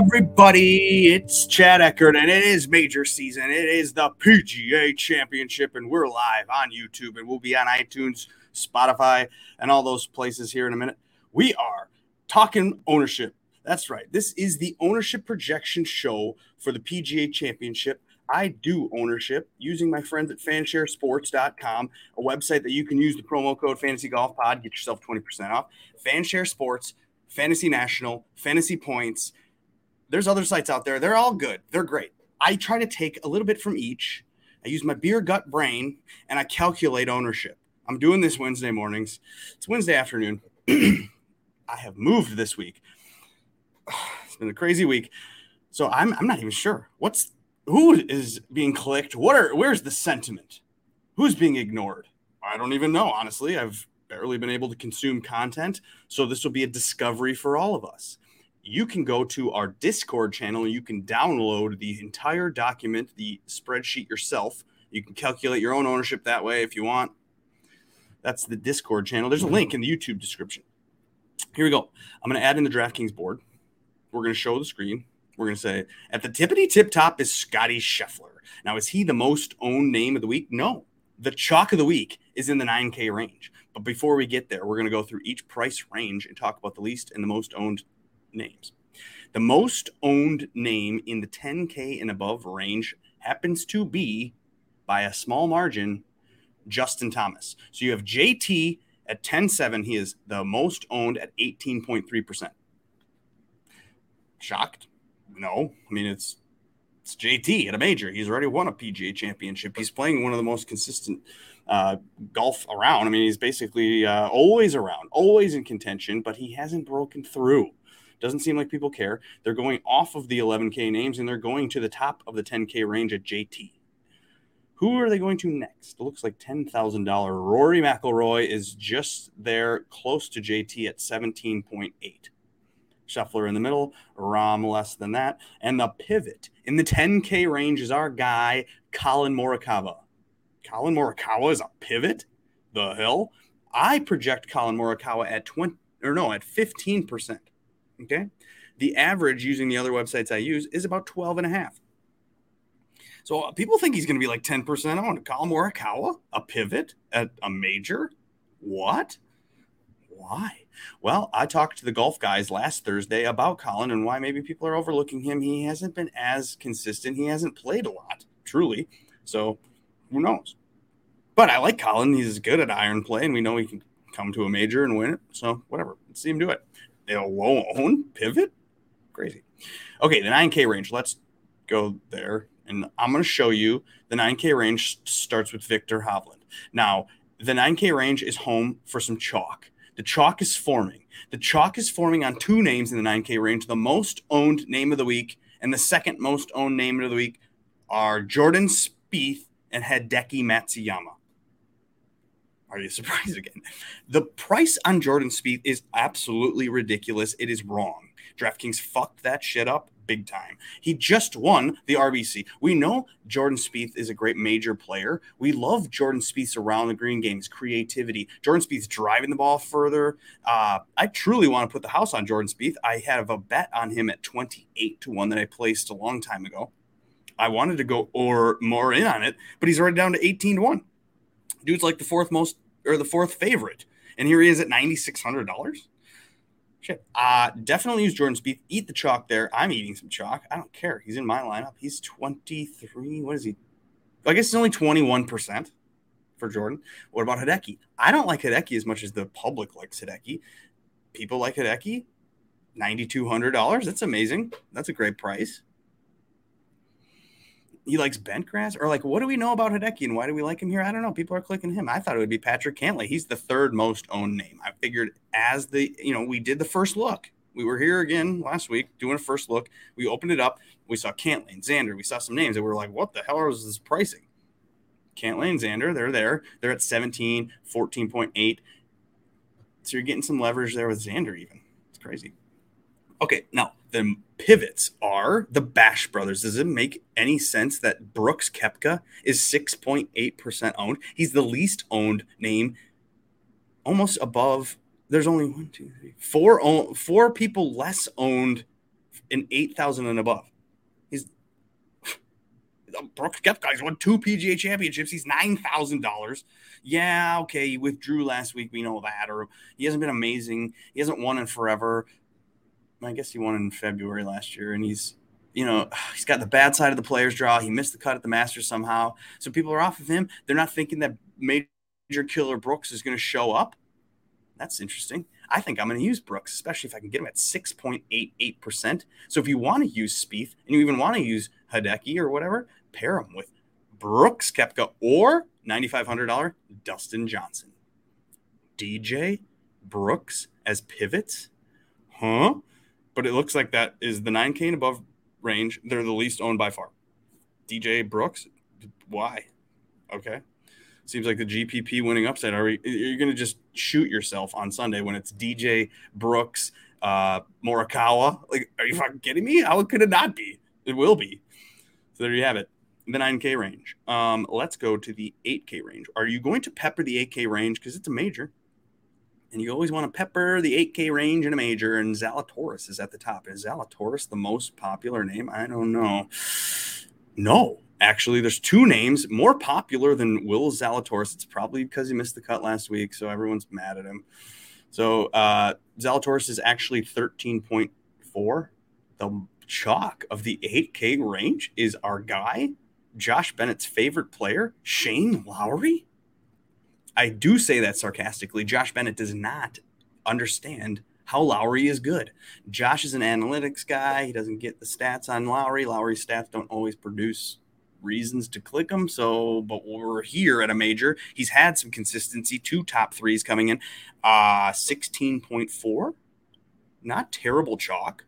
everybody. It's Chad Eckert, and it is major season. It is the PGA Championship, and we're live on YouTube, and we'll be on iTunes, Spotify, and all those places here in a minute. We are talking ownership. That's right. This is the ownership projection show for the PGA Championship. I do ownership using my friends at fansharesports.com, a website that you can use the promo code Fantasy Golf Pod, get yourself 20% off. Fanshare Sports, Fantasy National, Fantasy Points. There's other sites out there. They're all good. They're great. I try to take a little bit from each. I use my beer gut brain and I calculate ownership. I'm doing this Wednesday mornings. It's Wednesday afternoon. I have moved this week. It's been a crazy week. So I'm, I'm not even sure. What's who is being clicked? What are where's the sentiment? Who's being ignored? I don't even know. Honestly, I've barely been able to consume content. So this will be a discovery for all of us. You can go to our Discord channel. You can download the entire document, the spreadsheet yourself. You can calculate your own ownership that way if you want. That's the Discord channel. There's a mm-hmm. link in the YouTube description. Here we go. I'm going to add in the DraftKings board. We're going to show the screen. We're going to say at the tippity tip top is Scotty Scheffler. Now, is he the most owned name of the week? No. The chalk of the week is in the 9K range. But before we get there, we're going to go through each price range and talk about the least and the most owned names. The most owned name in the 10K and above range happens to be, by a small margin, Justin Thomas. So you have JT at 10.7. He is the most owned at 18.3%. Shocked? No. I mean, it's it's JT at a major. He's already won a PGA championship. He's playing one of the most consistent uh, golf around. I mean, he's basically uh, always around, always in contention, but he hasn't broken through. Doesn't seem like people care. They're going off of the 11K names and they're going to the top of the 10K range at JT. Who are they going to next? It looks like $10,000. Rory McIlroy is just there, close to JT at 17.8. Scheffler in the middle, Rahm less than that. And the pivot in the 10K range is our guy, Collin Morikawa. Collin Morikawa is a pivot? The hell? I project Collin Morikawa at 20 or no, at 15%. Okay. The average using the other websites I use is about 12 and a half. So uh, people think he's going to be like 10% on Collin Morikawa, a pivot at a major. What? Why? Well, I talked to the golf guys last Thursday about Collin and why maybe people are overlooking him. He hasn't been as consistent. He hasn't played a lot, truly. So who knows? But I like Collin. He's good at iron play, and we know he can come to a major and win it. So whatever. Let's see him do it. Own pivot. Crazy. Okay, the 9K range. Let's go there. And I'm going to show you the 9K range starts with Viktor Hovland. Now, the 9K range is home for some chalk. The chalk is forming. The chalk is forming on two names in the 9K range. The most owned name of the week and the second most owned name of the week are Jordan Spieth and Hideki Matsuyama. Are you surprised again? The price on Jordan Spieth is absolutely ridiculous. It is wrong. DraftKings fucked that shit up big time. He just won the RBC. We know Jordan Spieth is a great major player. We love Jordan Spieth's around the green game, his creativity. Jordan Spieth's driving the ball further. Uh, I truly want to put the house on Jordan Spieth. I have a bet on him at 28 to 1 that I placed a long time ago. I wanted to go or more in on it, but he's already down to 18 to 1. Dude's like the fourth most or the fourth favorite. And here he is at $9,600. Shit. Uh, definitely use Jordan Spieth. Eat the chalk there. I'm eating some chalk. I don't care. He's in my lineup. He's 23. What is he? I guess it's only 21% for Jordan. What about Hideki? I don't like Hideki as much as the public likes Hideki. People like Hideki. $9,200. That's amazing. That's a great price he likes bent grass or like what do we know about Hideki and why do we like him here? I don't know. People are clicking him. I thought it would be Patrick Cantlay. He's the third most owned name. I figured as the you know we did the first look. We were here again last week doing a first look. We opened it up. We saw Cantlay and Xander. We saw some names and we were like, what the hell is this pricing? Cantlay and Xander, they're there. They're at 17, 14.8. So you're getting some leverage there with Xander even. It's crazy. Okay, now the pivots are the Bash Brothers. Does it make any sense that Brooks Koepka is 6.8% owned? He's the least owned name, almost above. There's only one, two, three, four, four people less owned in 8,000 and above. He's Brooks Koepka. won two PGA championships. He's $9,000. Yeah, okay. He withdrew last week. We know that. Or he hasn't been amazing. He hasn't won in forever. I guess he won in February last year, and he's you know, he's got the bad side of the players draw. He missed the cut at the Masters somehow. So people are off of him. They're not thinking that major killer Brooks is going to show up. That's interesting. I think I'm going to use Brooks, especially if I can get him at 6.88%. So if you want to use Spieth and you even want to use Hideki or whatever, pair him with Brooks Koepka or $9,500 Dustin Johnson. DJ Brooks as pivots? Huh? But it looks like that is the 9K and above range. They're the least owned by far. DJ Brooks, why? Okay. Seems like the GPP winning upside. Are you're going to just shoot yourself on Sunday when it's DJ Brooks, uh, Morikawa? Like, are you fucking kidding me? How could it not be? It will be. So there you have it. The 9K range. Um, let's go to the 8K range. Are you going to pepper the 8K range because it's a major? And you always want to pepper the 8K range in a major, and Zalatoris is at the top. Is Zalatoris the most popular name? I don't know. No, actually, there's two names more popular than Will Zalatoris. It's probably because he missed the cut last week, so everyone's mad at him. So uh, Zalatoris is actually 13.4. The chalk of the 8K range is our guy, Josh Bennett's favorite player, Shane Lowry. I do say that sarcastically. Josh Bennett does not understand how Lowry is good. Josh is an analytics guy. He doesn't get the stats on Lowry. Lowry's stats don't always produce reasons to click them. So, but we're here at a major. He's had some consistency, two top threes coming in. Uh 16.4. Not terrible chalk.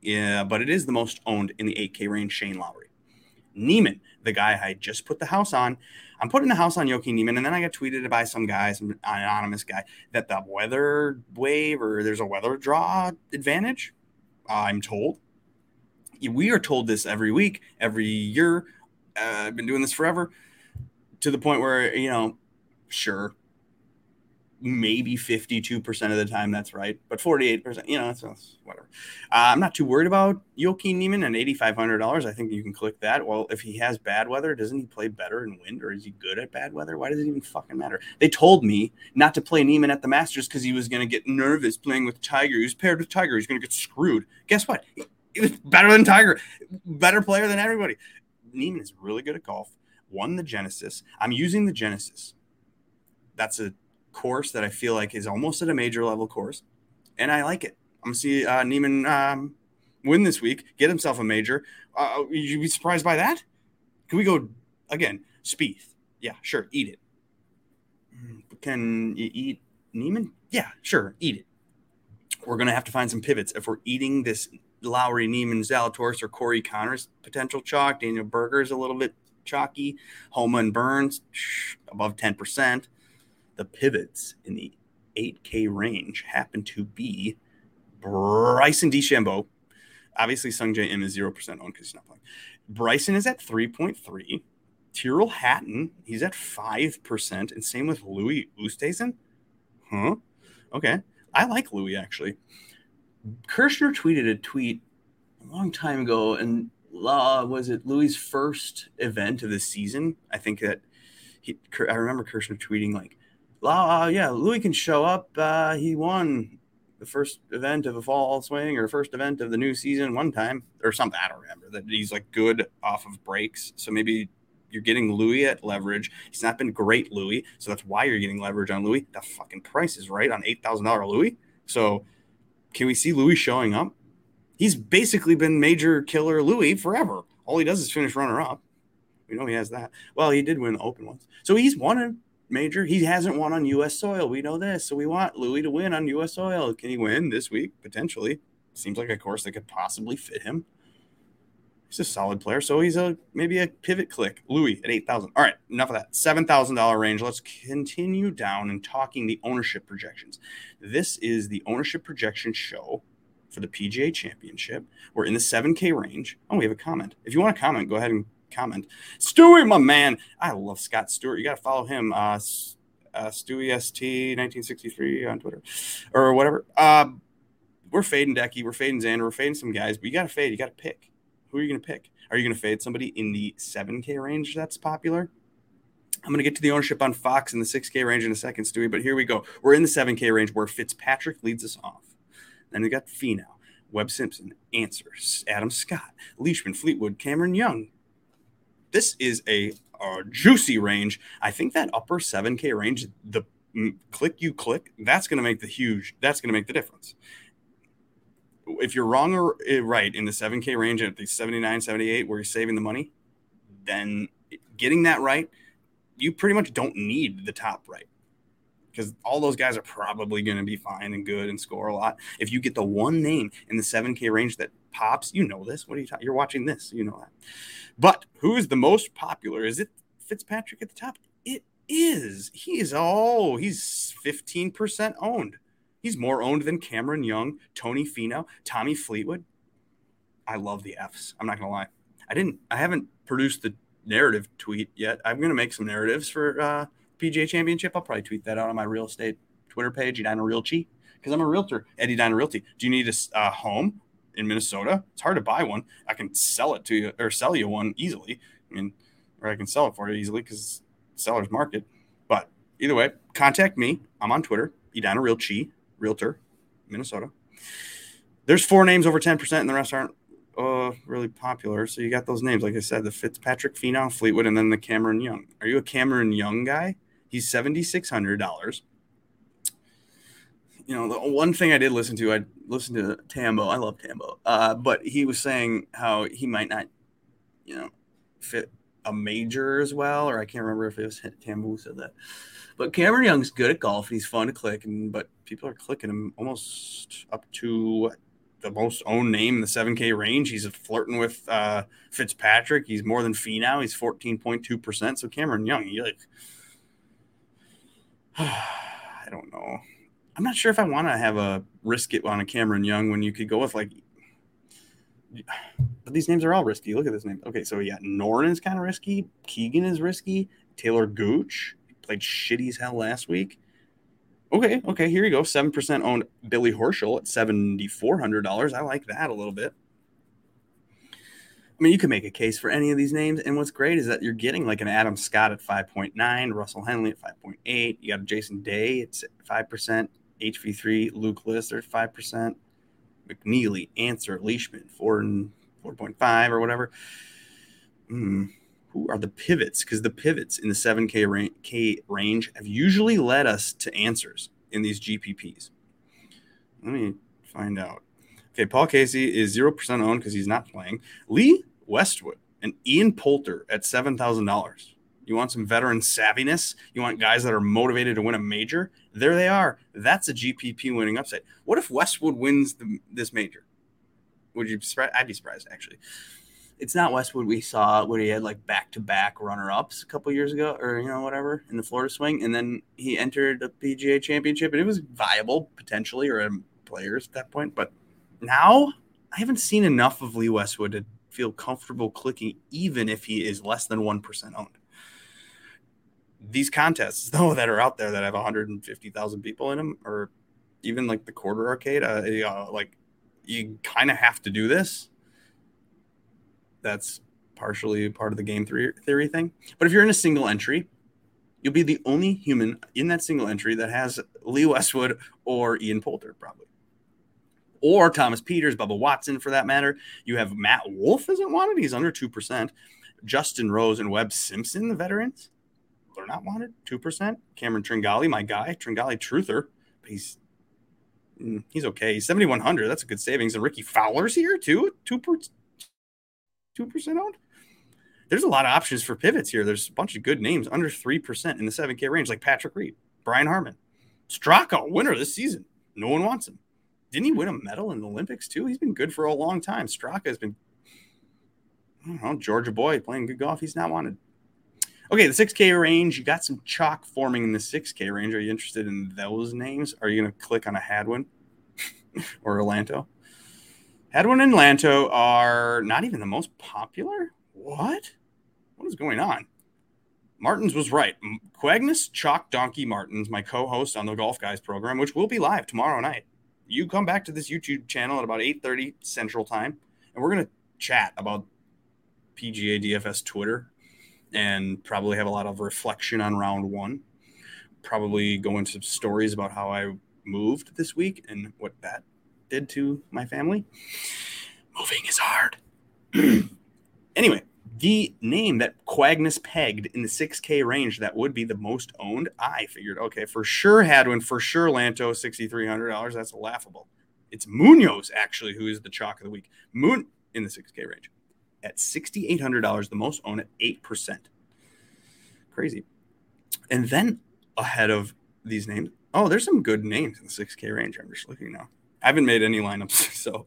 Yeah, but it is the most owned in the 8K range, Shane Lowry. Niemann, the guy I just put the house on, I'm putting the house on Joaquin Niemann, and then I got tweeted by some guy, some anonymous guy, that the weather wave or there's a weather draw advantage. I'm told. We are told this every week, every year. Uh, I've been doing this forever, to the point where you know, sure, maybe 52% of the time that's right, but 48%, you know, that's, that's whatever. Uh, I'm not too worried about Joaquin Niemann and $8,500. I think you can click that. Well, if he has bad weather, doesn't he play better in wind or is he good at bad weather? Why does it even fucking matter? They told me not to play Niemann at the Masters because he was going to get nervous playing with Tiger. He was paired with Tiger. He's going to get screwed. Guess what? He was better than Tiger, better player than everybody. Niemann is really good at golf, won the Genesis. I'm using the Genesis. That's a course that I feel like is almost at a major level course, and I like it. I'm gonna see uh, Niemann um, win this week, get himself a major. Uh, you'd be surprised by that? Can we go again? Spieth, yeah, sure, eat it. Can you eat Niemann? Yeah, sure, eat it. We're gonna have to find some pivots if we're eating this Lowry, Niemann, Zalatoris, or Corey Conners potential chalk. Daniel Berger's a little bit chalky. Homa and Burns above ten percent the pivots in the 8K range happen to be Bryson DeChambeau. Obviously, Sungjae Im is 0% owned because he's not playing. Bryson is at 3.3. Tyrrell Hatton, he's at 5%. And same with Louis Oosthuizen. Huh? Okay. I like Louis, actually. Kirschner tweeted a tweet a long time ago, and uh, was it Louis' first event of the season? I think that he, I remember Kirschner tweeting, like, uh, yeah, Louis can show up. Uh, he won the first event of a fall swing or first event of the new season one time or something. I don't remember that he's like good off of breaks. So maybe you're getting Louis at leverage. He's not been great, Louis. So that's why you're getting leverage on Louis. The fucking price is right on $8,000 Louis. So can we see Louis showing up? He's basically been major killer Louis forever. All he does is finish runner up. We know he has that. Well, he did win the open once. So he's won major. He hasn't won on U.S. soil. We know this. So we want Louis to win on U.S. soil. Can he win this week? Potentially. Seems like a course that could possibly fit him. He's a solid player. So he's a maybe a pivot click. Louis at 8,000. All right. Enough of that. $7,000 range. Let's continue down and talking the ownership projections. This is the ownership projection show for the PGA Championship. We're in the 7K range. Oh, we have a comment. If you want to comment, go ahead and comment. Stewie, my man. I love Scott Stewart. You got to follow him. Uh, uh, Stewie ST 1963 on Twitter or whatever. Uh, we're fading Decky, we're fading Xander, we're fading some guys, but you got to fade. You got to pick. Who are you going to pick? Are you going to fade somebody in the 7K range that's popular? I'm going to get to the ownership on Fox in the 6K range in a second, Stewie, but here we go. We're in the 7K range where Fitzpatrick leads us off. Then we got Finau, Webb Simpson, Answers, Adam Scott, Leishman, Fleetwood, Cameron Young. This is a, a juicy range. I think that upper 7K range, the click you click, that's going to make the huge, that's going to make the difference. If you're wrong or eh, right in the 7K range at the 79, 78, where you're saving the money, then getting that right, you pretty much don't need the top right because all those guys are probably going to be fine and good and score a lot. If you get the one name in the 7K range that pops, you know this. What are you talking? You're watching this, you know that. But who is the most popular? Is it Fitzpatrick at the top? It is. He is oh, he's 15% owned. He's more owned than Cameron Young, Tony Finau, Tommy Fleetwood. I love the Fs. I'm not gonna lie. I didn't. I haven't produced the narrative tweet yet. I'm gonna make some narratives for uh, PGA Championship. I'll probably tweet that out on my real estate Twitter page, Edina Realty, because I'm a realtor Eddie Edina Realty. Do you need a uh, home in Minnesota? It's hard to buy one. I can sell it to you or sell you one easily. I mean, or I can sell it for you easily because seller's market. But either way, contact me. I'm on Twitter, Edina Realty, realtor, Minnesota. There's four names over 10%, and the rest aren't uh, really popular. So you got those names, like I said, the Fitzpatrick, Finau, Fleetwood, and then the Cameron Young. Are you a Cameron Young guy? He's seventy six hundred dollars. You know, the one thing I did listen to, I listened to Tambo. I love Tambo, uh, but he was saying how he might not, you know, fit a major as well, or I can't remember if it was Tambo who said that. But Cameron Young's good at golf and he's fun to click, and but people are clicking him almost up to the most owned name in the 7K range. He's flirting with uh, Fitzpatrick. He's more than Finau. He's 14.2%. So Cameron Young, he like I don't know. I'm not sure if I want to have a risk it on a Cameron Young when you could go with like. But these names are all risky. Look at this name. Okay, so yeah, Noren is kind of risky. Keegan is risky. Taylor Gooch played shitty as hell last week. Okay, okay, here you go. Seven percent owned Billy Horschel at seventy four hundred dollars. I like that a little bit. I mean, you can make a case for any of these names. And what's great is that you're getting like an Adam Scott at 5.9, Russell Henley at 5.8. You got a Jason Day, it's 5%, HV3, Luke Lister at 5%, McNealy, Ancer, Leishman, 4 and 4.5 or whatever. Hmm. Who are the pivots? Because the pivots in the 7K K range have usually led us to answers in these GPPs. Let me find out. Okay, Paul Casey is 0% owned because he's not playing. Lee Westwood and Ian Poulter at $7,000. You want some veteran savviness? You want guys that are motivated to win a major? There they are. That's a GPP winning upside. What if Westwood wins the, this major? Would you? I'd be surprised, actually. It's not Westwood we saw when he had like back to back runner ups a couple years ago, or you know, whatever, in the Florida swing. And then he entered the PGA championship and it was viable potentially or a players at that point. But now I haven't seen enough of Lee Westwood to feel comfortable clicking, even if he is less than 1% owned. These contests, though, that are out there that have 150,000 people in them, or even like the quarter arcade, uh, uh, like you kind of have to do this. That's partially part of the game theory thing. But if you're in a single entry, you'll be the only human in that single entry that has Lee Westwood or Ian Poulter, probably or Thomas Pieters, Bubba Watson for that matter. You have Matt Wolff isn't wanted. He's under 2%. Justin Rose and Webb Simpson, the veterans, they're not wanted. 2%. Cameron Tringale, my guy, Tringale Truther, but he's mm, he's okay. He's 7,100. That's a good savings. And Rickie Fowler's here too, 2%, 2% owned. There's a lot of options for pivots here. There's a bunch of good names under 3% in the 7K range, like Patrick Reed, Brian Harman, Straka, winner this season. No one wants him didn't he win a medal in the Olympics too? He's been good for a long time. Straka has been, I don't know, Georgia boy playing good golf. He's not wanted. Okay, the 6K range, you got some chalk forming in the 6K range. Are you interested in those names? Are you going to click on a Hadwin or a Lanto? Hadwin and Lanto are not even the most popular. What? What is going on? Martins was right. Quagnus Chalk Donkey Martins, my co host on the Golf Guys program, which will be live tomorrow night you come back to this YouTube channel at about 8:30 Central Time, and we're gonna chat about PGA DFS Twitter and probably have a lot of reflection on round one. Probably go into stories about how I moved this week and what that did to my family. Moving is hard. anyway, the name that Quagnus pegged in the 6K range that would be the most owned, I figured, okay, for sure Hadwin, for sure Lanto, $6,300. That's laughable. It's Munoz, actually, who is the chalk of the week. Moon in the 6K range at $6,800, the most owned at 8%. Crazy. And then ahead of these names, oh, there's some good names in the 6K range. I'm just looking now. I haven't made any lineups, so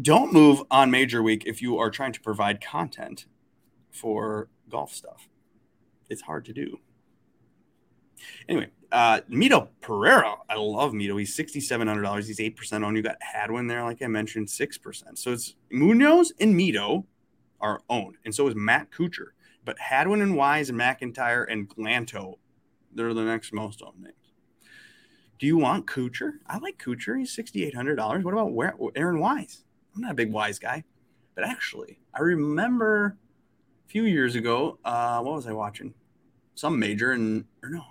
don't move on major week if you are trying to provide content for golf stuff. It's hard to do. Anyway, uh, Mito Pereira. I love Mito. He's $6,700. He's 8% on. You got Hadwin there, like I mentioned, 6%. So it's Munoz and Mito are owned. And so is Matt Kuchar. But Hadwin and Wise and McIntyre and Glanto, they're the next most owned names. Do you want Kuchar? I like Kuchar. He's $6,800. What about Aaron Wise? I'm not a big wise guy, but actually, I remember a few years ago. Uh, what was I watching? Some major and or no,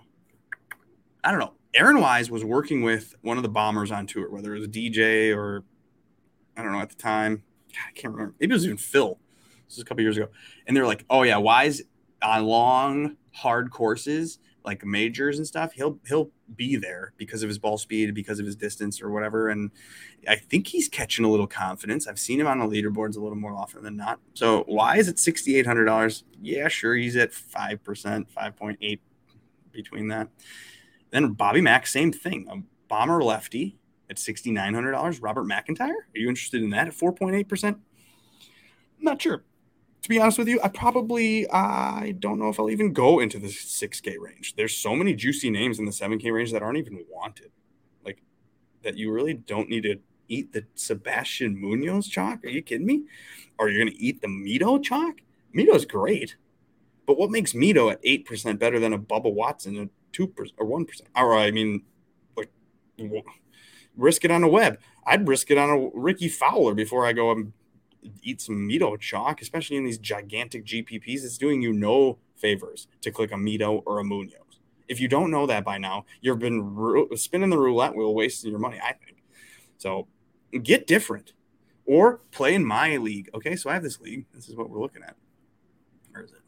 I don't know. Aaron Wise was working with one of the bombers on tour, whether it was DJ or I don't know at the time. I can't remember. Maybe it was even Phil. This was a couple years ago, and they're like, "Oh yeah, Wise on long hard courses like majors and stuff, he'll he'll be there because of his ball speed, because of his distance or whatever. And I think he's catching a little confidence. I've seen him on the leaderboards a little more often than not. So why is it sixty eight hundred dollars? Yeah, sure, he's at five percent, five point eight between that. Then Bobby Mack, same thing, a bomber lefty at sixty nine hundred dollars. Robert McIntyre, are you interested in that at four point eight percent? Not sure to be honest with you, I probably I don't know if I'll even go into the 6K range. There's so many juicy names in the 7K range that aren't even wanted. Like that you really don't need to eat the Sebastian Munoz chalk. Are you kidding me? Are you going to eat the Mito chalk? Mito's great. But what makes Mito at 8% better than a Bubba Watson at 2% or 1%? Or I mean, like, risk it on a Webb. I'd risk it on a Rickie Fowler before I go and eat some Mito chalk, especially in these gigantic GPPs. It's doing you no favors to click a Mito or a Munoz. If you don't know that by now, you've been ru- spinning the roulette wheel, wasting your money. I think so. Get different, or play in my league. Okay, so I have this league. This is what we're looking at. Where is it?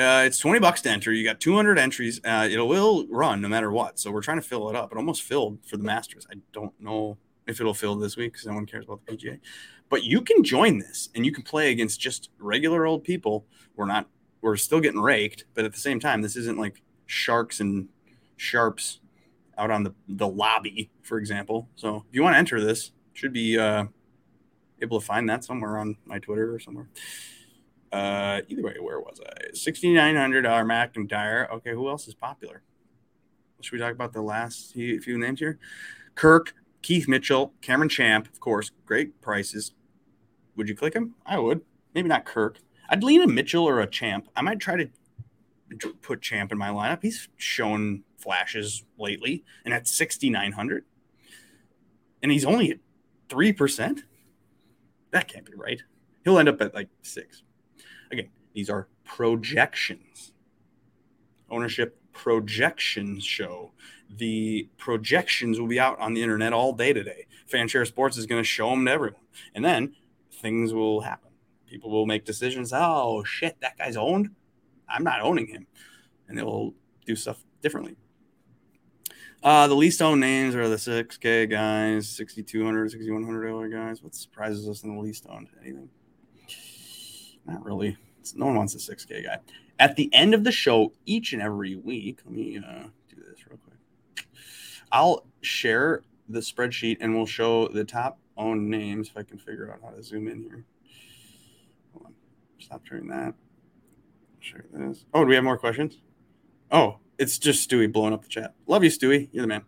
Uh, it's 20 bucks to enter. You got 200 entries. Uh, it will run no matter what. So we're trying to fill it up. It almost filled for the Masters. I don't know if it'll fill this week because no one cares about the PGA. But you can join this and you can play against just regular old people. We're not, we're still getting raked, but at the same time, this isn't like sharks and sharps out on the, the lobby, for example. So if you want to enter this, should be uh, able to find that somewhere on my Twitter or somewhere. Uh, either way, where was I? $6,900 McIntyre. Okay, who else is popular? Should we talk about the last few names here? Kirk, Keith Mitchell, Cameron Champ, of course, great prices. Would you click him? I would. Maybe not Kirk. I'd lean a Mitchell or a Champ. I might try to put Champ in my lineup. He's shown flashes lately, and at 6,900. And he's only at 3%. That can't be right. He'll end up at like six. Again, these are projections. Ownership projections show the projections will be out on the internet all day today. Fanshare Sports is going to show them to everyone. And then things will happen. People will make decisions. Oh, shit, that guy's owned. I'm not owning him. And they'll do stuff differently. Uh, the least owned names are the 6K guys, 6,200, 6,100 guys. What surprises us in the least owned? Anything? Not really. It's, no one wants a 6K guy. At the end of the show, each and every week, let me uh, I'll share the spreadsheet and we'll show the top owned names if I can figure out how to zoom in here. Hold on. Stop doing that. Share this. Oh, do we have more questions? Oh, it's just Stewie blowing up the chat. Love you, Stewie. You're the man.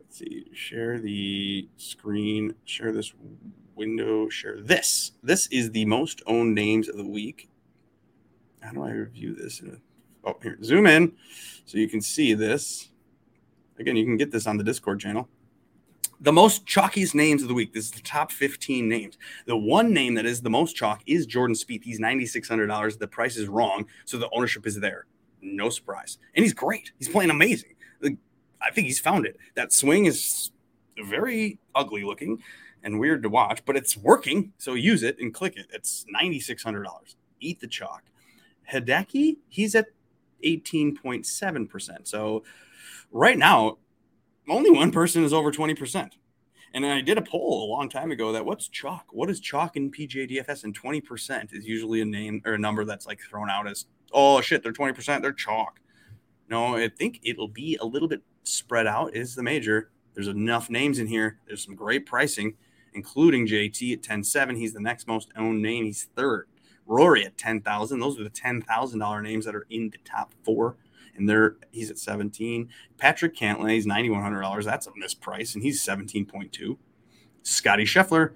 Let's see. Share the screen. Share this window. Share this. This is the most owned names of the week. How do I review this? Oh, here. Zoom in so you can see this. Again, you can get this on the Discord channel. the most chalkiest names of the week. This is the top 15 names. The one name that is the most chalk is Jordan Spieth. He's $9,600. The price is wrong, so the ownership is there. No surprise. And he's great. He's playing amazing. I think he's found it. That swing is very ugly looking and weird to watch, but it's working. So use it and click it. It's $9,600. Eat the chalk. Hideki, he's at 18.7%. So right now, only one person is over 20%. And I did a poll a long time ago that what's chalk? What is chalk in PGA DFS? And 20% is usually a name or a number that's like thrown out as, oh shit, they're 20%, they're chalk. No, I think it'll be a little bit spread out. Is the major. There's enough names in here. There's some great pricing, including JT at 10.7. He's the next most owned name. He's third. Rory at 10,000. Those are the $10,000 names that are in the top four and there he's at 17. Patrick Cantlay, he's $9,100. That's a misprice, and he's 17.2. Scotty Scheffler,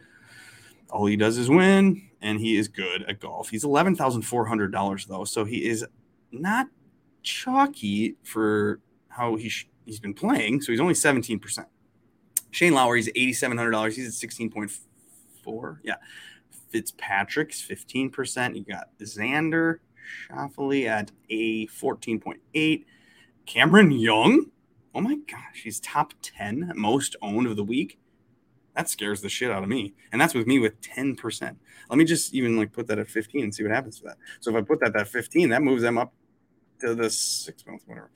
all he does is win, and he is good at golf. He's $11,400 though, so he is not chalky for how he sh- he's been playing. So he's only 17%. Shane Lowry's $8,700. He's at 16.4. Yeah. Fitzpatrick's 15%. You got Xander Schauffele at a 14.8. Cameron Young, oh my gosh, he's top 10 most owned of the week. That scares the shit out of me. And that's with me with 10%. Let me just even like put that at 15 and see what happens to that. So if I put that at 15, that moves them up to the six months, whatever.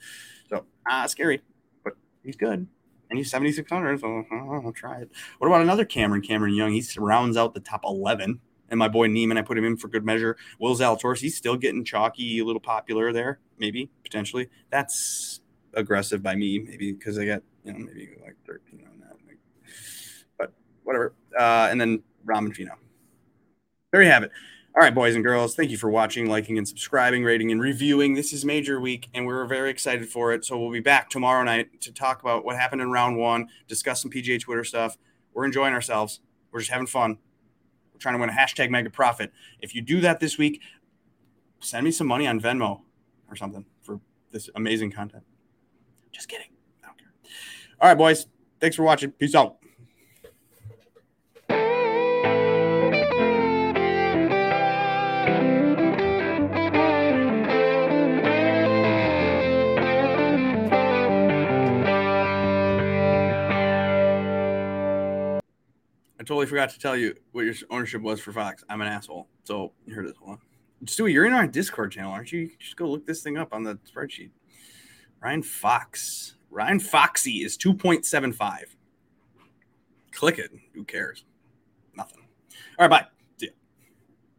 So ah, scary, but he's good. And he's 7,600, so I'll try it. What about another Cameron, Cameron Young? He rounds out the top 11 and my boy Niemann, I put him in for good measure. Will Zalatoris, he's still getting chalky, a little popular there, maybe potentially. That's aggressive by me, maybe because I got you know maybe like 13 on that, but whatever. Uh, and then Ramen Fino. There you have it. All right, boys and girls, thank you for watching, liking, and subscribing, rating, and reviewing. This is Major Week, and we're very excited for it. So we'll be back tomorrow night to talk about what happened in round one, discuss some PGA Twitter stuff. We're enjoying ourselves. We're just having fun trying to win a hashtag mega profit. If you do that this week, send me some money on Venmo or something for this amazing content. Just kidding. I don't care. All right, boys. Thanks for watching. Peace out. I totally forgot to tell you what your ownership was for Fox. I'm an asshole. So here it is. Stewie, you're in our Discord channel, aren't you? Just go look this thing up on the spreadsheet. Ryan Fox. Ryan Foxy is 2.75. Click it. Who cares? Nothing. All right, bye.